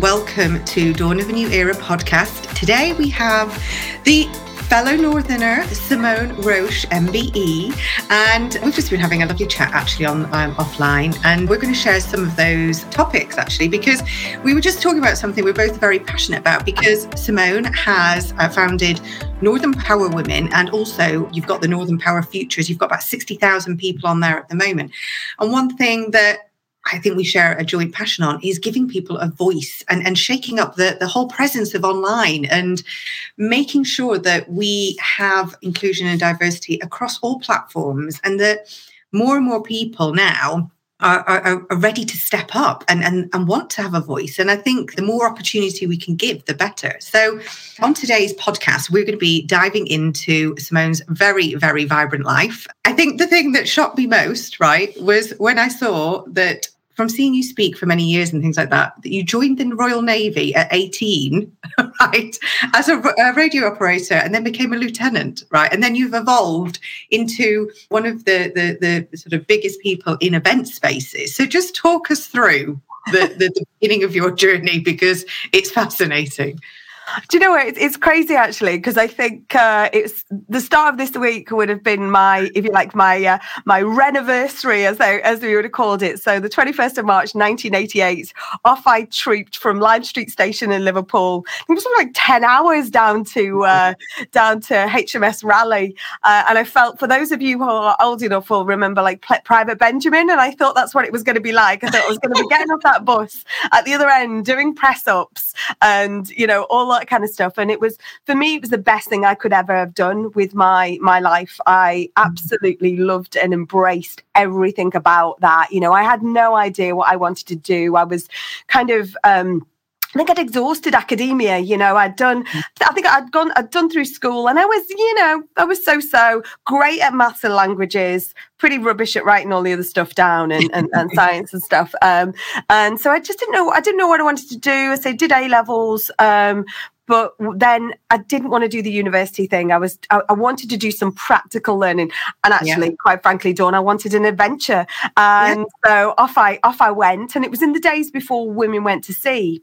welcome to Dawn of a New Era podcast. Today we have the fellow Northerner, Simone Roche, MBE, and we've just been having a lovely chat actually on um, offline, and we're going to share some of those topics actually because we were just talking about something we're both very passionate about because Simone has uh, founded Northern Power Women, and also you've got the Northern Power Futures. You've got about sixty thousand people on there at the moment, and one thing that I think we share a joint passion on is giving people a voice and, and shaking up the, the whole presence of online and making sure that we have inclusion and diversity across all platforms and that more and more people now are, are, are, ready to step up and, and, and want to have a voice. And I think the more opportunity we can give, the better. So, on today's podcast, we're going to be diving into Simone's very, very vibrant life. I think the thing that shocked me most, right, was when I saw that from seeing you speak for many years and things like that, that you joined the Royal Navy at 18, right, as a, a, radio operator and then became a lieutenant, right? And then you've evolved into one of the, the, the sort of biggest people in event spaces. So just talk us through the, the, the beginning of your journey because it's fascinating. Do you know what? It's, it's crazy actually because I think uh, it's the start of this week would have been my, if you like, my uh, my reniversary as they, as we would have called it. So the twenty first of March, nineteen eighty eight, off I trooped from Lime Street Station in Liverpool. It was like ten hours down to uh, down to HMS Raleigh, uh, and I felt for those of you who are old enough will remember like Private Benjamin, and I thought that's what it was going to be like. I thought I was going to be getting off that bus at the other end doing press ups and you know all that kind of stuff. And it was for me, it was the best thing I could ever have done with my my life. I absolutely loved and embraced everything about that. You know, I had no idea what I wanted to do. I was kind of um I think I'd exhausted academia. You know, I'd done. I think I'd gone. I'd done through school, and I was, you know, I was so so great at maths and languages, pretty rubbish at writing all the other stuff down and, and, and science and stuff. Um, and so I just didn't know. I didn't know what I wanted to do. I say did A levels, um, but then I didn't want to do the university thing. I was I, I wanted to do some practical learning, and actually, yeah. quite frankly, Dawn, I wanted an adventure, and yeah. so off I off I went. And it was in the days before women went to sea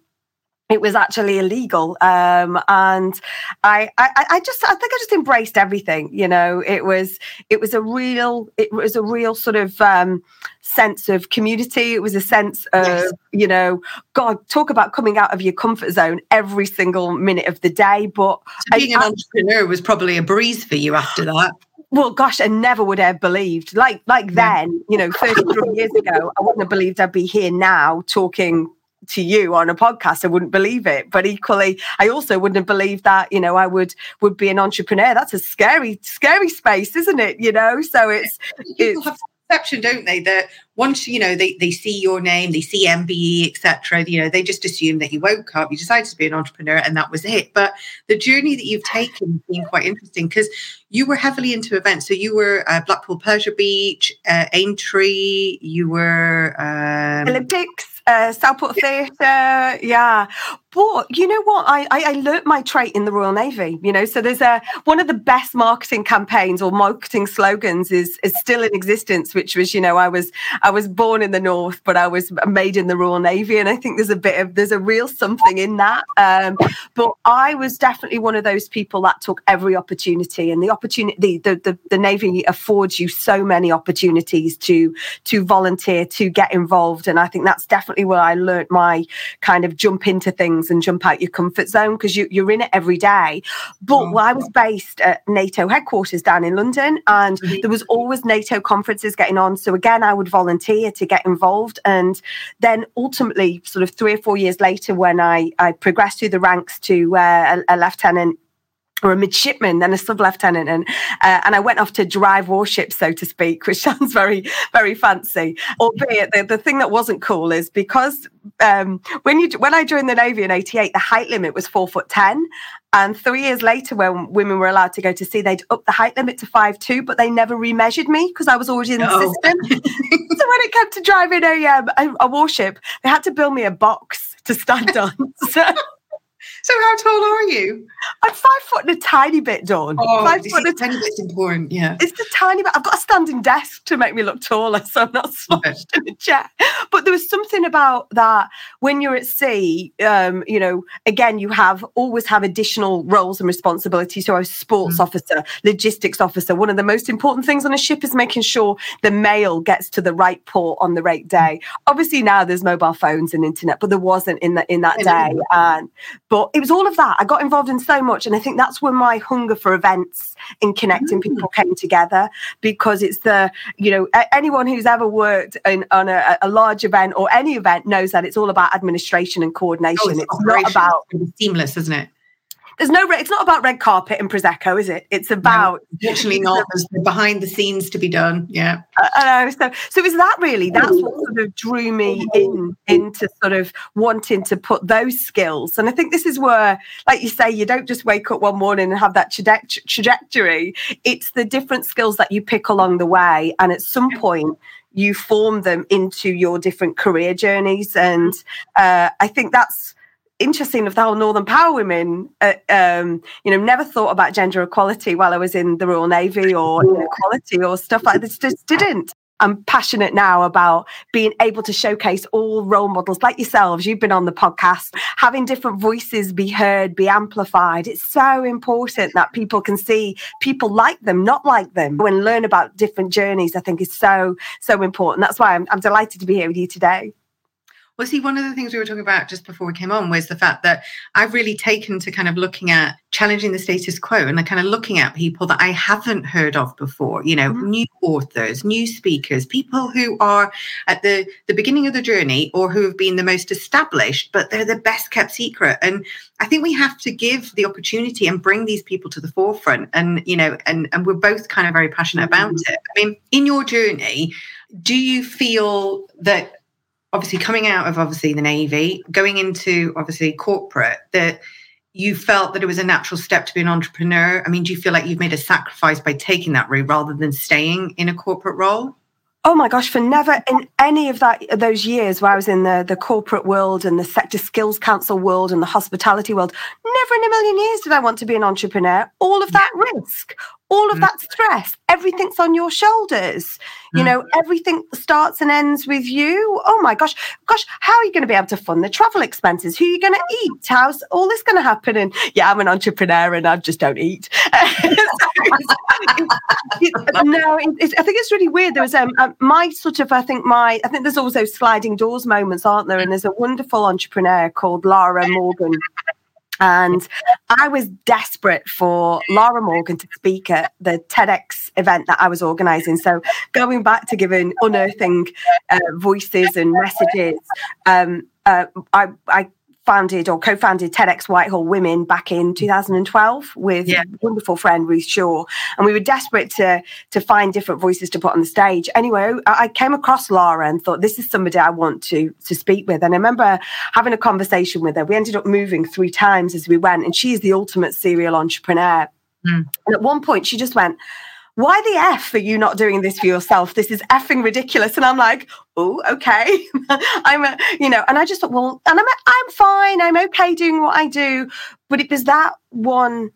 it was actually illegal um, and I, I i just i think i just embraced everything you know it was it was a real it was a real sort of um, sense of community it was a sense of yes. you know god talk about coming out of your comfort zone every single minute of the day but so being I, an entrepreneur was probably a breeze for you after that well, gosh, I never would have believed. Like, like then, you know, 33 years ago, I wouldn't have believed I'd be here now talking to you on a podcast i wouldn't believe it. But equally i also wouldn't have believed that you know i would would be an entrepreneur. That's a scary scary space isn't it? You know so it's people it's have perception don't they that once you know they, they see your name they see mbe etc you know they just assume that you woke up you decided to be an entrepreneur and that was it. But the journey that you've taken has been quite interesting because you were heavily into events. So you were uh, blackpool pleasure beach uh, aintree you were um, olympics uh, Southport Theatre, yeah. But you know what? I, I, I learnt my trait in the Royal Navy. You know, so there's a one of the best marketing campaigns or marketing slogans is is still in existence, which was you know I was I was born in the north, but I was made in the Royal Navy, and I think there's a bit of there's a real something in that. Um, but I was definitely one of those people that took every opportunity, and the opportunity the the, the Navy affords you so many opportunities to to volunteer, to get involved, and I think that's definitely where I learnt my kind of jump into things things and jump out your comfort zone because you, you're in it every day. But mm-hmm. well, I was based at NATO headquarters down in London, and mm-hmm. there was always NATO conferences getting on. So again, I would volunteer to get involved, and then ultimately, sort of three or four years later, when I I progressed through the ranks to uh, a, a lieutenant or a midshipman, then a sub lieutenant, and uh, and I went off to drive warships, so to speak, which sounds very very fancy. Albeit the, the thing that wasn't cool is because um, when you when I joined the navy in '88, the height limit was four foot ten, and three years later, when women were allowed to go to sea, they'd up the height limit to five two, but they never remeasured me because I was already in the oh. system. so when it came to driving a, um, a, a warship, they had to build me a box to stand on. So So how tall are you? I'm five foot and a tiny bit, Dawn. Oh, five foot and a tiny bit's important. Yeah, it's a tiny bit. I've got a standing desk to make me look taller, so I'm not slouched in a chair. But there was something about that when you're at sea. Um, you know, again, you have always have additional roles and responsibilities. So I was sports mm. officer, logistics officer. One of the most important things on a ship is making sure the mail gets to the right port on the right day. Obviously, now there's mobile phones and internet, but there wasn't in that in that day. And but it was all of that. I got involved in so much. And I think that's where my hunger for events and connecting mm. people came together because it's the, you know, anyone who's ever worked in, on a, a, large event or any event knows that it's all about administration and coordination. Oh, it's, it's not about seamless, isn't it? There's no it's not about red carpet and prosecco is it? It's about no, literally not. There's behind the scenes to be done yeah. I know. so so was that really that's what sort of drew me in into sort of wanting to put those skills. And i think this is where like you say you don't just wake up one morning and have that trajectory. It's the different skills that you pick along the way and at some point you form them into your different career journeys. And uh, i think that's interesting of the whole Northern Power women, uh, um, you know, never thought about gender equality while I was in the Royal Navy or inequality or stuff like this. Just didn't. I'm passionate now about being able to showcase all role models like yourselves. You've been on the podcast, having different voices be heard, be amplified. It's so important that people can see people like them, not like them, and learn about different journeys. I think is so, so important. That's why I'm, I'm delighted to be here with you today. Well, see, one of the things we were talking about just before we came on was the fact that I've really taken to kind of looking at challenging the status quo and kind of looking at people that I haven't heard of before, you know, mm-hmm. new authors, new speakers, people who are at the, the beginning of the journey or who have been the most established, but they're the best kept secret. And I think we have to give the opportunity and bring these people to the forefront. And, you know, and, and we're both kind of very passionate about mm-hmm. it. I mean, in your journey, do you feel that obviously coming out of obviously the navy going into obviously corporate that you felt that it was a natural step to be an entrepreneur i mean do you feel like you've made a sacrifice by taking that route rather than staying in a corporate role Oh my gosh, for never in any of that those years where I was in the, the corporate world and the sector skills council world and the hospitality world, never in a million years did I want to be an entrepreneur. All of that risk, all of mm. that stress, everything's on your shoulders. Mm. You know, everything starts and ends with you. Oh my gosh, gosh, how are you going to be able to fund the travel expenses? Who are you going to eat? How's all this going to happen? And yeah, I'm an entrepreneur and I just don't eat. no, I think it's really weird. There was um, uh, my sort of, I think my, I think there's also sliding doors moments, aren't there? And there's a wonderful entrepreneur called Lara Morgan and I was desperate for Lara Morgan to speak at the TEDx event that I was organizing. So, going back to giving unearthing uh, voices and messages, um, uh, I, I founded or co-founded TEDx Whitehall Women back in 2012 with yeah. wonderful friend Ruth Shaw, and we were desperate to to find different voices to put on the stage. Anyway, I came across Lara and thought this is somebody I want to to speak with. And I remember having a conversation with her. We ended up moving three times as we went, and she's the ultimate serial entrepreneur. Mm. And at one point, she just went why the F are you not doing this for yourself? This is effing ridiculous. And I'm like, oh, okay. I'm, a, you know, and I just thought, well, and I'm, I'm fine. I'm okay doing what I do. But it was that one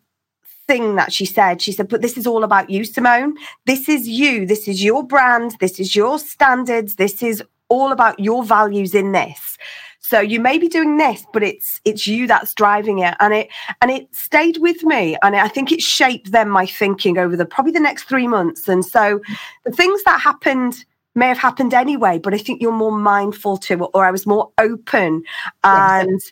thing that she said. She said, but this is all about you, Simone. This is you. This is your brand. This is your standards. This is all about your values in this. So you may be doing this, but it's it's you that's driving it, and it and it stayed with me, and I think it shaped then my thinking over the probably the next three months. And so the things that happened may have happened anyway, but I think you're more mindful to it, or I was more open and. Yes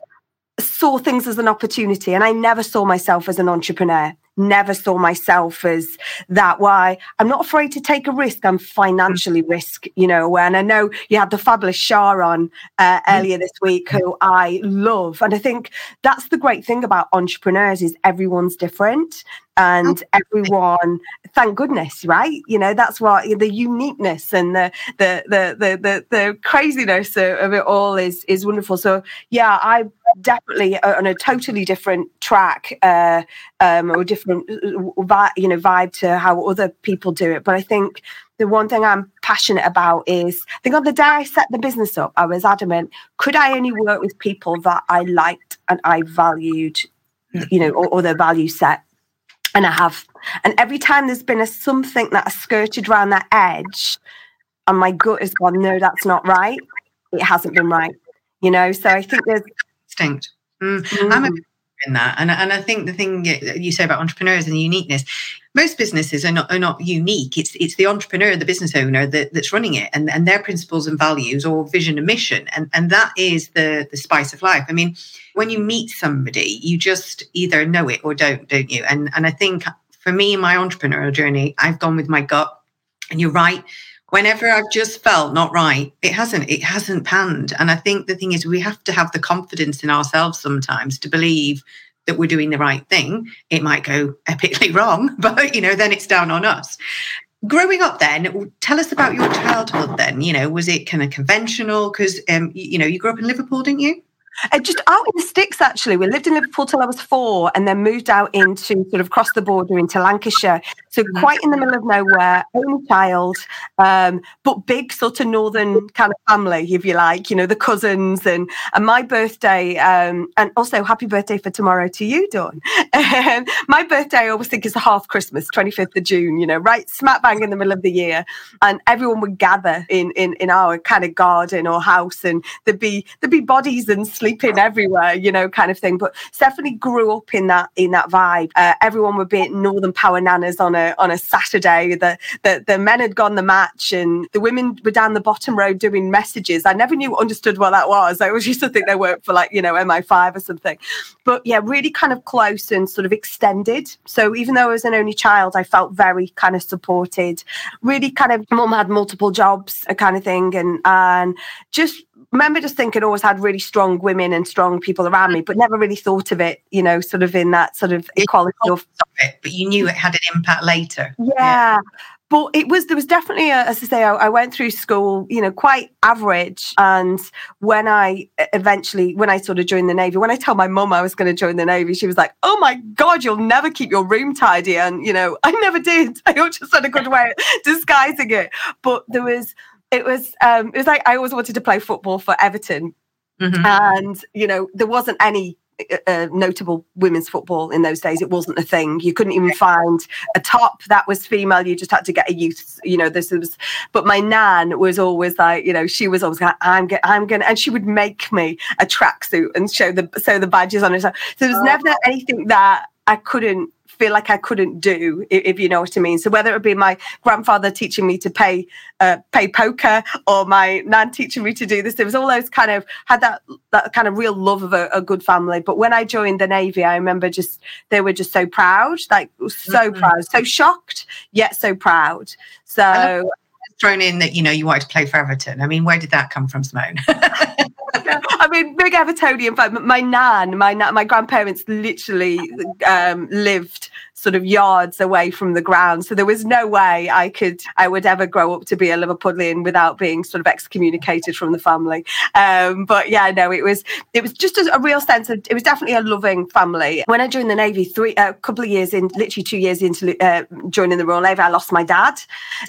saw things as an opportunity and I never saw myself as an entrepreneur never saw myself as that. Why I'm not afraid to take a risk. I'm financially mm. risk, you know. And I know you had the fabulous Shah on uh, mm. earlier this week, who I love. And I think that's the great thing about entrepreneurs is everyone's different and everyone thank goodness right? You know that's what the uniqueness and the the the the the, the craziness of it all is is wonderful. So yeah i definitely on a totally different track uh um or different uh, you know vibe to how other people do it. But i think the one thing i'm passionate about is i think on the day i set the business up i was adamant could i only work with people that i liked and I valued, you know, or, or their value set. And I have, and every time there's been a something that has skirted around that edge, and my gut has gone, no, that's not right. It hasn't been right, you know. So I think there's instinct. Mm. Mm. I'm a in that. And, and I think the thing you say about entrepreneurs and uniqueness, most businesses are not are not unique. It's it's the entrepreneur, the business owner that, that's running it and, and their principles and values or vision and mission. And and that is the the spice of life. I mean, when you meet somebody, you just either know it or don't, don't you? And and I think for me, my entrepreneurial journey, I've gone with my gut. And you're right whenever I've just felt not right, it hasn't, it hasn't panned. And I think the thing is, we have to have the confidence in ourselves sometimes to believe that we're doing the right thing. It might go epically wrong, but you know, then it's down on us. Growing up, then, tell us about your childhood. Then, you know, was it kind of conventional? Because, um, you, know, you grew up in Liverpool, didn't you? Uh, just out in the sticks, actually. We lived in Liverpool till I was four and then moved out into sort of cross the border into Lancashire. So quite in the middle of nowhere, only child, um, but big sort of northern kind of family, if you like, you know, the cousins and and my birthday, um, and also happy birthday for tomorrow to you, Dawn. Um, my birthday I always think is half Christmas, 25th of June, you know, right smack bang in the middle of the year. And everyone would gather in in, in our kind of garden or house and there'd be there'd be bodies and sleeping everywhere, you know, kind of thing. But Stephanie grew up in that in that vibe. Uh, everyone would be at Northern Power Nanas on a on a Saturday. The, the the men had gone the match, and the women were down the bottom row doing messages. I never knew understood what that was. I always used to think they worked for like you know MI5 or something. But yeah, really kind of close and sort of extended. So even though I was an only child, I felt very kind of supported. Really kind of mum had multiple jobs, a kind of thing, and and just remember just thinking oh, always had really strong women and strong people around me, but never really thought of it, you know, sort of in that sort of equality of it, but you knew it had an impact later. Yeah. yeah. But it was there was definitely a, as I say I, I, went through school you know quite average and when I eventually when I sort of joined the navy when I told my mum I was going to join the navy she was like oh my god you'll never keep your room tidy and you know I never did I just had a good way of disguising it but there was it was um, it was like I always wanted to play football for Everton, mm-hmm. and you know there wasn't any uh, uh, notable women's football in those days. It wasn't a thing. You couldn't even find a top that was female. You just had to get a youth. You know, this was. But my nan was always like, you know, she was always like, I'm going, I'm going, and she would make me a tracksuit and show the sew the badges on it. So there was oh. never anything that I couldn't feel like I couldn't do, if you know what I mean. So whether it be my grandfather teaching me to pay uh, pay poker or my nan teaching me to do this, there was all those kind of had that that kind of real love of a, a good family. But when I joined the navy, I remember just they were just so proud, like so mm-hmm. proud, so shocked yet so proud. So thrown in that you know you wanted to play for Everton. I mean, where did that come from, Simone? I mean, big Evertonian fan. My nan, my nan, my grandparents literally um, lived sort of yards away from the ground. So there was no way I could, I would ever grow up to be a Liverpudlian without being sort of excommunicated from the family. Um, but yeah, no, it was, it was just a, a, real sense of, it was definitely a loving family. When I joined the Navy, three, a couple of years in, literally two years into uh, joining the Royal Navy, I lost my dad.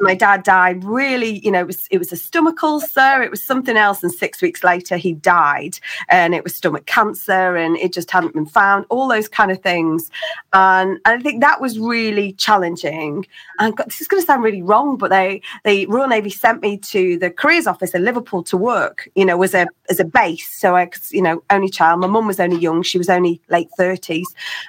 My dad died really, you know, it was, it was a stomach ulcer, it was something else. And six weeks later, he died and it was stomach cancer and it just hadn't been found, all those kind of things. And, and I think that was really challenging. And this is going to sound really wrong, but they, the Royal Navy sent me to the careers office in Liverpool to work, you know, as a, as a base. So I could, you know, only child. My mum was only young. She was only late 30s,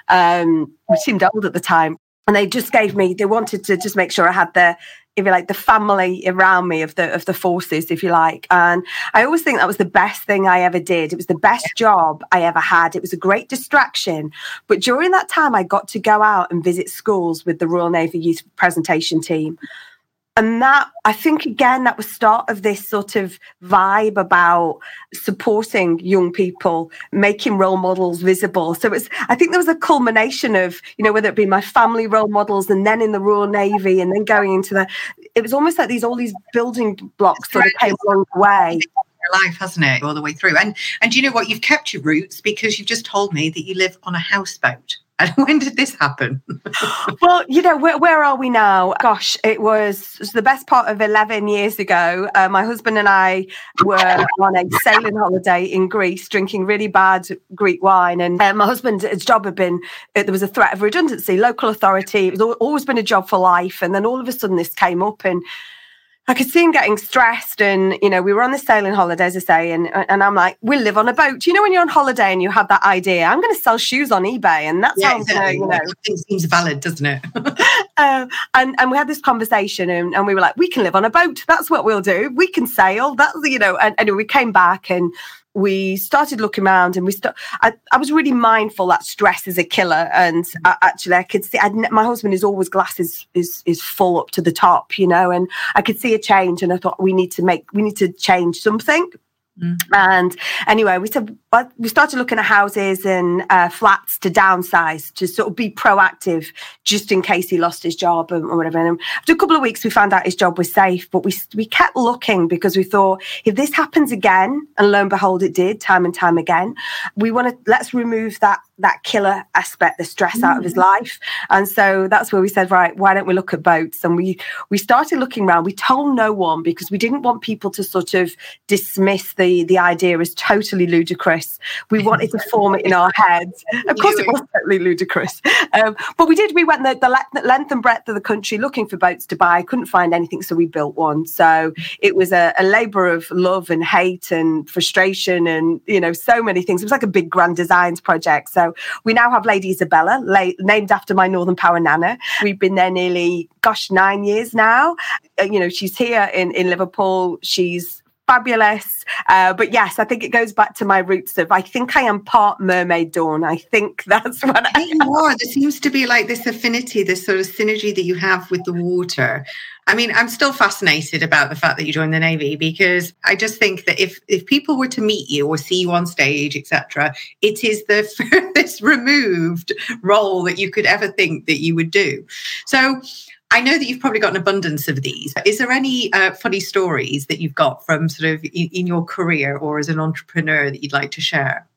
um, seemed old at the time and they just gave me they wanted to just make sure i had the if you like the family around me of the of the forces if you like. And i always think that was the best thing i ever did. It was the best job i ever had. It was a great distraction. But during that time i got to go out and visit schools with the royal navy youth presentation team and that i think again that was start of this sort of vibe about supporting young people making role models visible. So it's i think there was a culmination of you know whether it be my family role models and then in the royal navy and then going into the it was almost like these all these building blocks sort of came along the way life, hasn't it, all the way through? And and you know what? You've kept your roots because you've just told me that you live on a houseboat. And when did this happen? well, you know, where, where, are we now? Gosh, it was, it was, the best part of 11 years ago. Uh, my husband and I were on a sailing holiday in Greece, drinking really bad Greek wine. And uh, my husband's job had been, uh, there was a threat of redundancy, local authority. It was always been a job for life. And then all of a sudden this came up and I could see him getting stressed, and you know, we were on the sailing holiday, as I say, and and I'm like, we'll live on a boat. You know, when you're on holiday and you have that idea, I'm going to sell shoes on eBay, and that's yeah, how exactly. you know, it seems valid, doesn't it? uh, and and we had this conversation, and, and we were like, we can live on a boat. That's what we'll do. We can sail. That's you know, and anyway, we came back and we started looking around and we start I, I, was really mindful that stress is a killer and I, actually i could see I'd, my husband is always glasses is is full up to the top you know and i could see a change and i thought we need to make we need to change something Mm. And anyway, we said we started looking at houses and uh, flats to downsize to sort of be proactive, just in case he lost his job or whatever. And after a couple of weeks, we found out his job was safe, but we we kept looking because we thought if this happens again, and lo and behold, it did time and time again. We want to let's remove that that killer aspect, the stress mm. out of his mm. life. And so that's where we said, right, why don't we look at boats? And we we started looking around. We told no one because we didn't want people to sort of dismiss the the idea is totally ludicrous. We wanted to form it in our heads. Of course, it was totally ludicrous. Um, but we did. We went the, the length and breadth of the country looking for boats to buy. Couldn't find anything, so we built one. So it was a, a labour of love and hate and frustration and you know so many things. It was like a big grand designs project. So we now have Lady Isabella, la- named after my Northern Power Nana. We've been there nearly, gosh, nine years now. Uh, you know, she's here in, in Liverpool. She's fabulous. Uh, but yes, I think it goes back to my roots of I think I am part mermaid dawn. I think that's what I am. More. There seems to be like this affinity, this sort of synergy that you have with the water. I mean, I'm still fascinated about the fact that you joined the Navy because I just think that if if people were to meet you or see you on stage, etc., it is the furthest removed role that you could ever think that you would do. So I know that you've probably got an abundance of these. Is there any uh, funny stories that you've got from sort of in, in your career or as an entrepreneur that you'd like to share?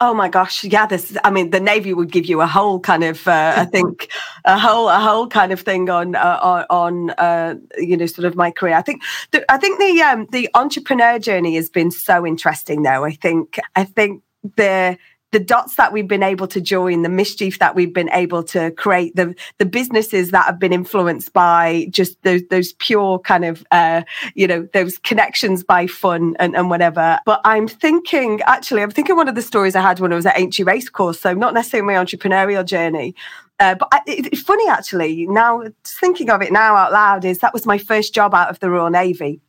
Oh my gosh, yeah. This, I mean, the Navy would give you a whole kind of, uh, I think, a whole, a whole kind of thing on, uh, on, uh, you know, sort of my career. I think, the, I think the, um, the entrepreneur journey has been so interesting. Though I think, I think the the dots that we've been able to join, the mischief that we've been able to create, the the businesses that have been influenced by just those those pure kind of uh, you know those connections by fun and, and whatever. But I'm thinking actually, I'm thinking one of the stories I had when I was at Aintree Racecourse, so not necessarily my entrepreneurial journey. Uh, but I, it, it's funny actually now thinking of it now out loud is that was my first job out of the Royal Navy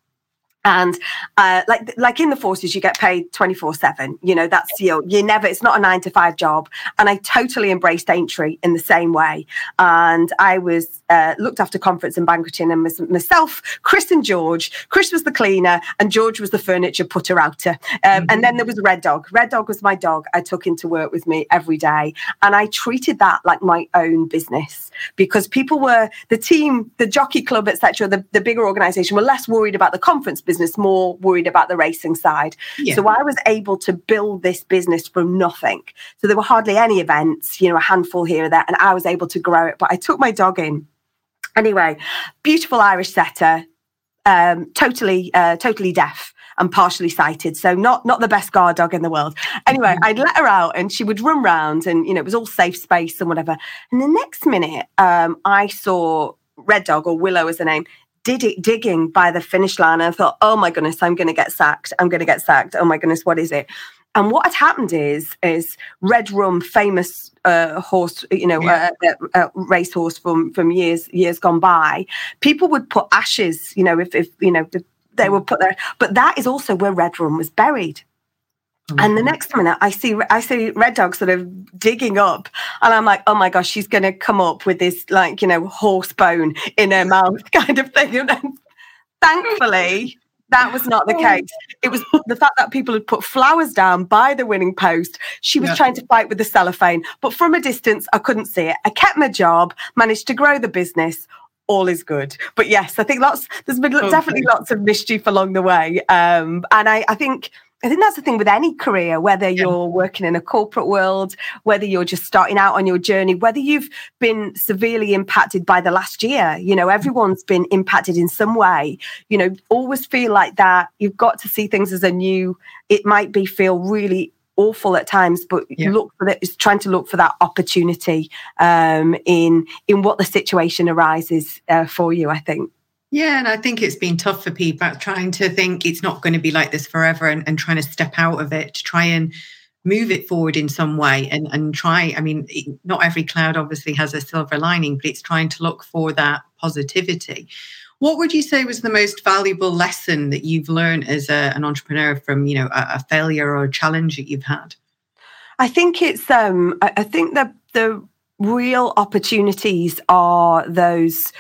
and uh, like like in the forces you get paid 24 7 you know that's you you never it's not a nine to five job. And i totally embraced Aintree in the same way. And i was uh, looked after conference and banqueting and myself chris and george. Chris was the cleaner and george was the furniture putter outer. Um, mm-hmm. and then there was red dog. Red dog was my dog. I took into work with me every day. And i treated that like my own business because people were the team the jockey club etc the, the bigger organization were less worried about the conference business, more worried about the racing side. Yeah. So I was able to build this business from nothing. So there were hardly any events, you know, a handful here or there, and I was able to grow it. But I took my dog in. Anyway, beautiful Irish setter, um, totally, uh, totally deaf and partially sighted. So not not the best guard dog in the world. Anyway, mm-hmm. I'd let her out and she would run round and you know it was all safe space and whatever. And the next minute, um, I saw Red Dog or Willow as the name did it digging by the finish line. And I thought, oh my goodness, I'm going to get sacked. I'm going to get sacked. Oh my goodness, what is it? And what had happened is, is Red Rum, famous uh, horse, you know, yeah. uh, uh, uh racehorse from from years years gone by. People would put ashes, you know, if if you know they would put there. But that is also where Red Rum was buried. And the next minute, I see I see Red Dog sort of digging up, and I'm like, oh my gosh, she's going to come up with this like you know horse bone in her mouth kind of thing. And then, thankfully, that was not the oh. case. It was the fact that people had put flowers down by the winning post. She was yeah. trying to fight with the cellophane, but from a distance, I couldn't see it. I kept my job, managed to grow the business all is good. But yes, I think lots. There's been okay. definitely lots of mischief along the way, um, and I, I think I think that's the thing with any career, whether yeah. you're working in a corporate world, whether you're just starting out on your journey, whether you've been severely impacted by the last year. You know, everyone's been impacted in some way. You know, always feel like that. You've got to see things as a new, it might be feel really awful at times, but yeah. look for that is trying to look for that opportunity um, in in what the situation arises uh, for you. I think. Yeah, and I think it's been tough for people trying to think it's not going to be like this forever and, and trying to step out of it to try and move it forward in some way and, and try. I mean, not every cloud obviously has a silver lining, but it's trying to look for that positivity. What would you say was the most valuable lesson that you've learned as a, an entrepreneur from, you know, a, a, failure or a challenge that you've had? I think it's um I, I think the the real opportunities are those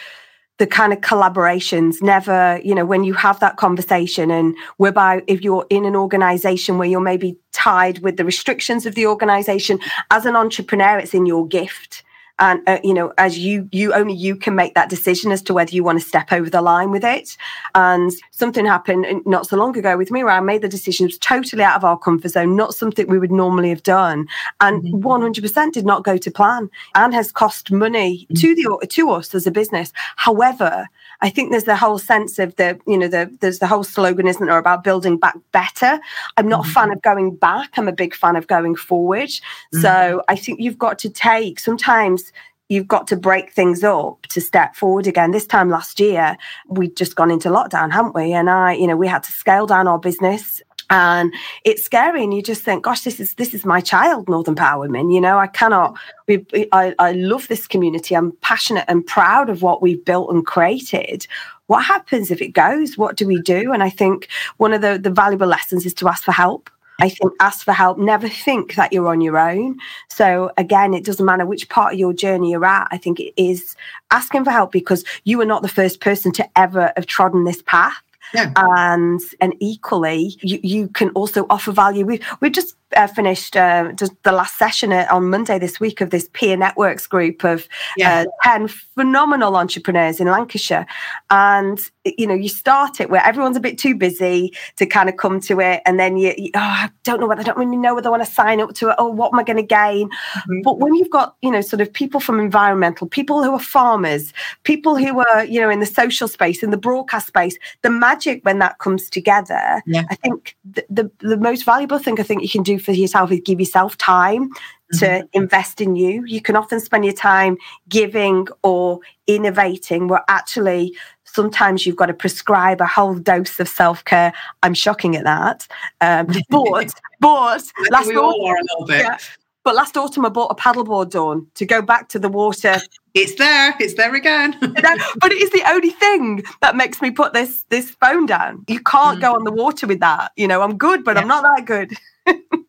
the kind of collaborations never you know when you have that conversation and whereby if you're in an organization where you're maybe tied with the restrictions of the organization as an entrepreneur it's in your gift and uh, you know as you you only you can make that decision as to whether you want to step over the line with it and something happened not so long ago with me where i made the decision it was totally out of our comfort zone not something we would normally have done and mm-hmm. 100% did not go to plan and has cost money mm-hmm. to the to us as a business however I think there's the whole sense of the, you know, the there's the whole slogan, isn't there, about building back better. I'm not mm-hmm. a fan of going back. I'm a big fan of going forward. Mm-hmm. So I think you've got to take sometimes you've got to break things up to step forward again. This time last year, we'd just gone into lockdown, hadn't we? And I, you know, we had to scale down our business and it's scary and you just think gosh this is this is my child northern power women you know i cannot we, I, I love this community i'm passionate and proud of what we've built and created what happens if it goes what do we do and i think one of the, the valuable lessons is to ask for help I think ask for help. Never think that you're on your own. So again, it doesn't matter which part of your journey you're at. I think it is asking for help because you are not the first person to ever have trodden this path. Yeah. And and equally, you, you can also offer value. We we just uh, finished uh, just the last session on Monday this week of this peer networks group of yeah. uh, 10 phenomenal entrepreneurs in Lancashire. And, you know, you start it where everyone's a bit too busy to kind of come to it. And then you, you oh, I don't know whether I don't really know whether I want to sign up to it. Oh, what am I going to gain? Mm-hmm. But when you've got, you know, sort of people from environmental, people who are farmers, people who are, you know, in the social space, in the broadcast space, the magic when that comes together, yeah. I think the, the, the most valuable thing I think you can do for yourself is give yourself time to mm-hmm. invest in you. You can often spend your time giving or innovating, where actually sometimes you've got to prescribe a whole dose of self care. I'm shocking at that. Um, but, but last we all are a little bit. Yeah, but last autumn, I bought a paddleboard, Dawn, to go back to the water. It's there. It's there again. but it is the only thing that makes me put this this phone down. You can't mm. go on the water with that. You know, I'm good, but yeah. I'm not that good.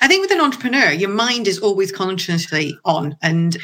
I think with an entrepreneur, your mind is always consciously on. And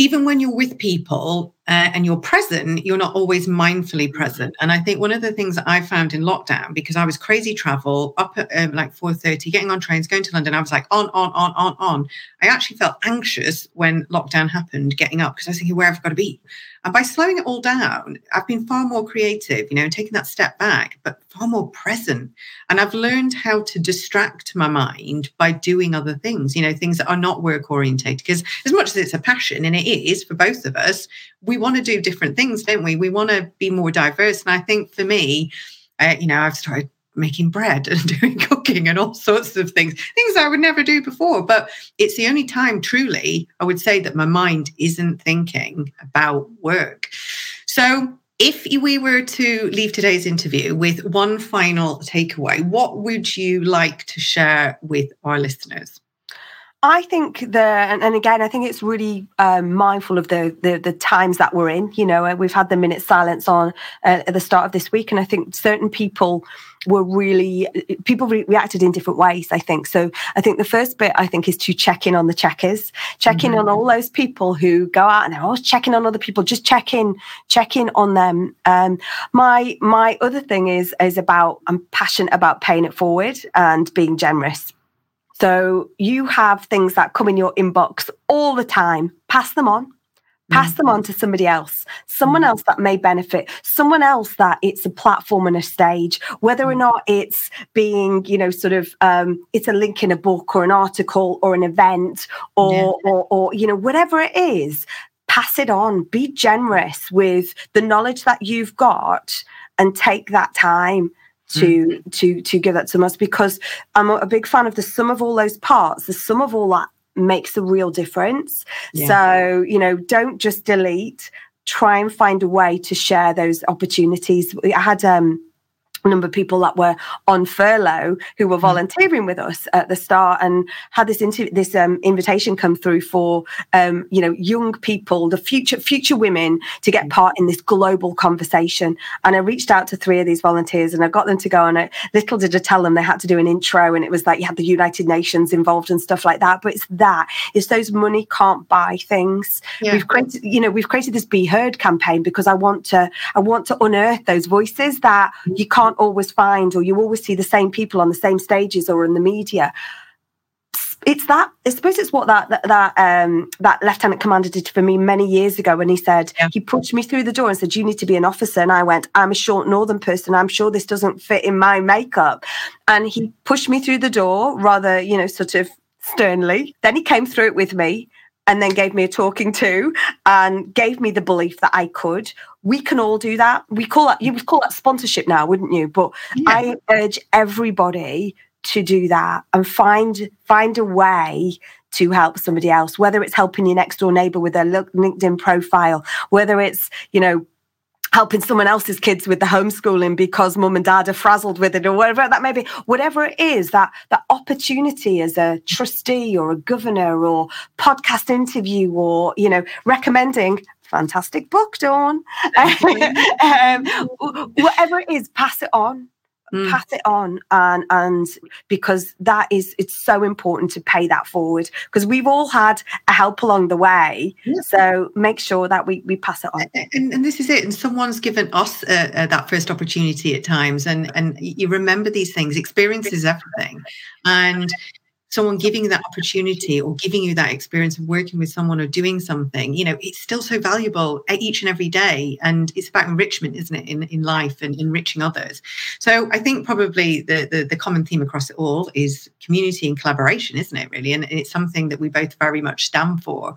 even when you're with people uh, and you're present, you're not always mindfully present. And I think one of the things that I found in lockdown, because I was crazy travel up at um, like 4.30, getting on trains, going to London, I was like on, on, on, on, on. I actually felt anxious when lockdown happened, getting up, because I was thinking, where have I got to be? And by slowing it all down, I've been far more creative, you know, taking that step back, but far more present. And I've learned how to distract my mind by doing other things, you know, things that are not work orientated. Because as much as it's a passion, and it is for both of us, we want to do different things, don't we? We want to be more diverse. And I think for me, uh, you know, I've started making bread and doing cooking and all sorts of things, things I would never do before. But it's the only time, truly, I would say that my mind isn't thinking about work. So, if we were to leave today's interview with one final takeaway, what would you like to share with our listeners? I think the and, again, I think it's really um, mindful of the, the, the times that we're in. You know, we've had the minute silence on uh, at the start of this week, and I think certain people were really people re- reacted in different ways. I think so. I think the first bit I think is to check in on the checkers, check in mm-hmm. on all those people who go out and are always checking on other people. Just check in, check in on them. Um, my my other thing is is about I'm passionate about paying it forward and being generous so you have things that come in your inbox all the time. Pass them on, pass them on to somebody else, someone else that may benefit, someone else that it's a platform and a stage, whether or not it's being, you know, sort of, um, it's a link in a book or an article or an event or, yeah. or, or, you know, whatever it is, pass it on. Be generous with the knowledge that you've got and take that time to mm. to to give that to us because I'm a big fan of the sum of all those parts, the sum of all that makes a real difference. Yeah. So, you know, don't just delete, try and find a way to share those opportunities. I had um number of people that were on furlough who were mm. volunteering with us at the start and had this inter- this um, invitation come through for um, you know young people the future future women to get mm. part in this global conversation and I reached out to three of these volunteers and I got them to go on it little did I tell them they had to do an intro and it was like you had the United Nations involved and stuff like that but it's that it's those money can't buy things yeah. we've created you know we've created this be heard campaign because I want to I want to unearth those voices that mm. you can't can't always find, or you always see the same people on the same stages or in the media. It's that I suppose it's what that that that, um, that lieutenant commander did for me many years ago when he said yeah. he pushed me through the door and said you need to be an officer. And I went I'm a short northern person. I'm sure this doesn't fit in my makeup. And he pushed me through the door rather you know sort of sternly. Then he came through it with me and then gave me a talking to and gave me the belief that I could. We can all do that. We call that you would call that sponsorship now, wouldn't you? But yeah. I urge everybody to do that and find find a way to help somebody else whether it's helping your next door neighbor with their linkedin profile whether it's you know helping someone else's kids with the homeschooling because mum and dad are frazzled with it or whatever that may be. Whatever it is that that opportunity as a trustee or a governor or podcast interview or you know recommending fantastic book dawn. Um, whatever it is pass it on mm. pass it on and and because that is it's so important to pay that forward. Because we've all had a help along the way. So make sure that we we pass it on. And, and this is it and someone's given us uh, uh, that first opportunity at times and and you remember these things. Experience is everything. And someone giving you that opportunity or giving you that experience of working with someone or doing something, you know, it's still so valuable each and every day. And it's about enrichment, isn't it, in, in life and enriching others. So I think probably the, the, the common theme across it all is community and collaboration, isn't it, really? And it's something that we both very much stand for.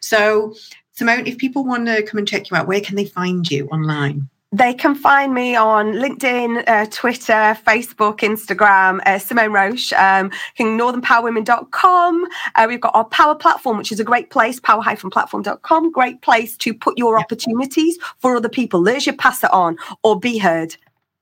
So Simone, if people want to come and check you out, where can they find you online? They can find me on LinkedIn, uh, Twitter, Facebook, Instagram, uh, Simone Roche, um, northernpowerwomen.com. Uh, we've got our Power Platform, which is a great place, power-platform.com, great place to put your opportunities for other people. There's your pass it on or be heard.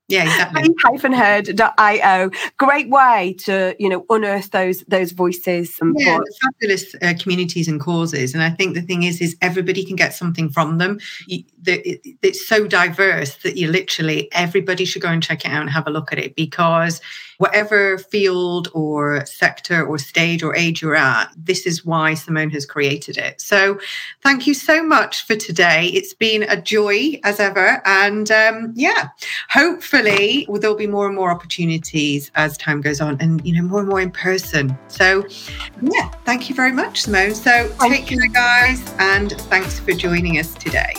Yeah, exactly. heard.io. Great way to, you know, unearth those those voices and yeah, fabulous uh, communities and causes. And I think the thing is, is everybody can get something from them. You, the, it, it's so diverse that you literally everybody should go and check it out and have a look at it because whatever field or sector or stage or age you're at, this is why Simone has created it. So thank you so much for today. It's been a joy as ever. And um, yeah, hopefully there'll be more and more opportunities as time goes on and, you know, more and more in person. So yeah, thank you very much, Simone. So take care, guys, and thanks for joining us today.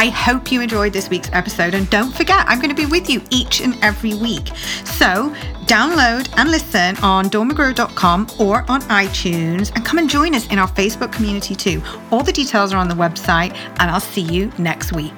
I hope you enjoyed this week's episode. And don't forget, I'm going to be with you each and every week. So download and listen on dawnmcgregor.com or on iTunes and come and join us in our Facebook community too. All the details are on the website, and I'll see you next week.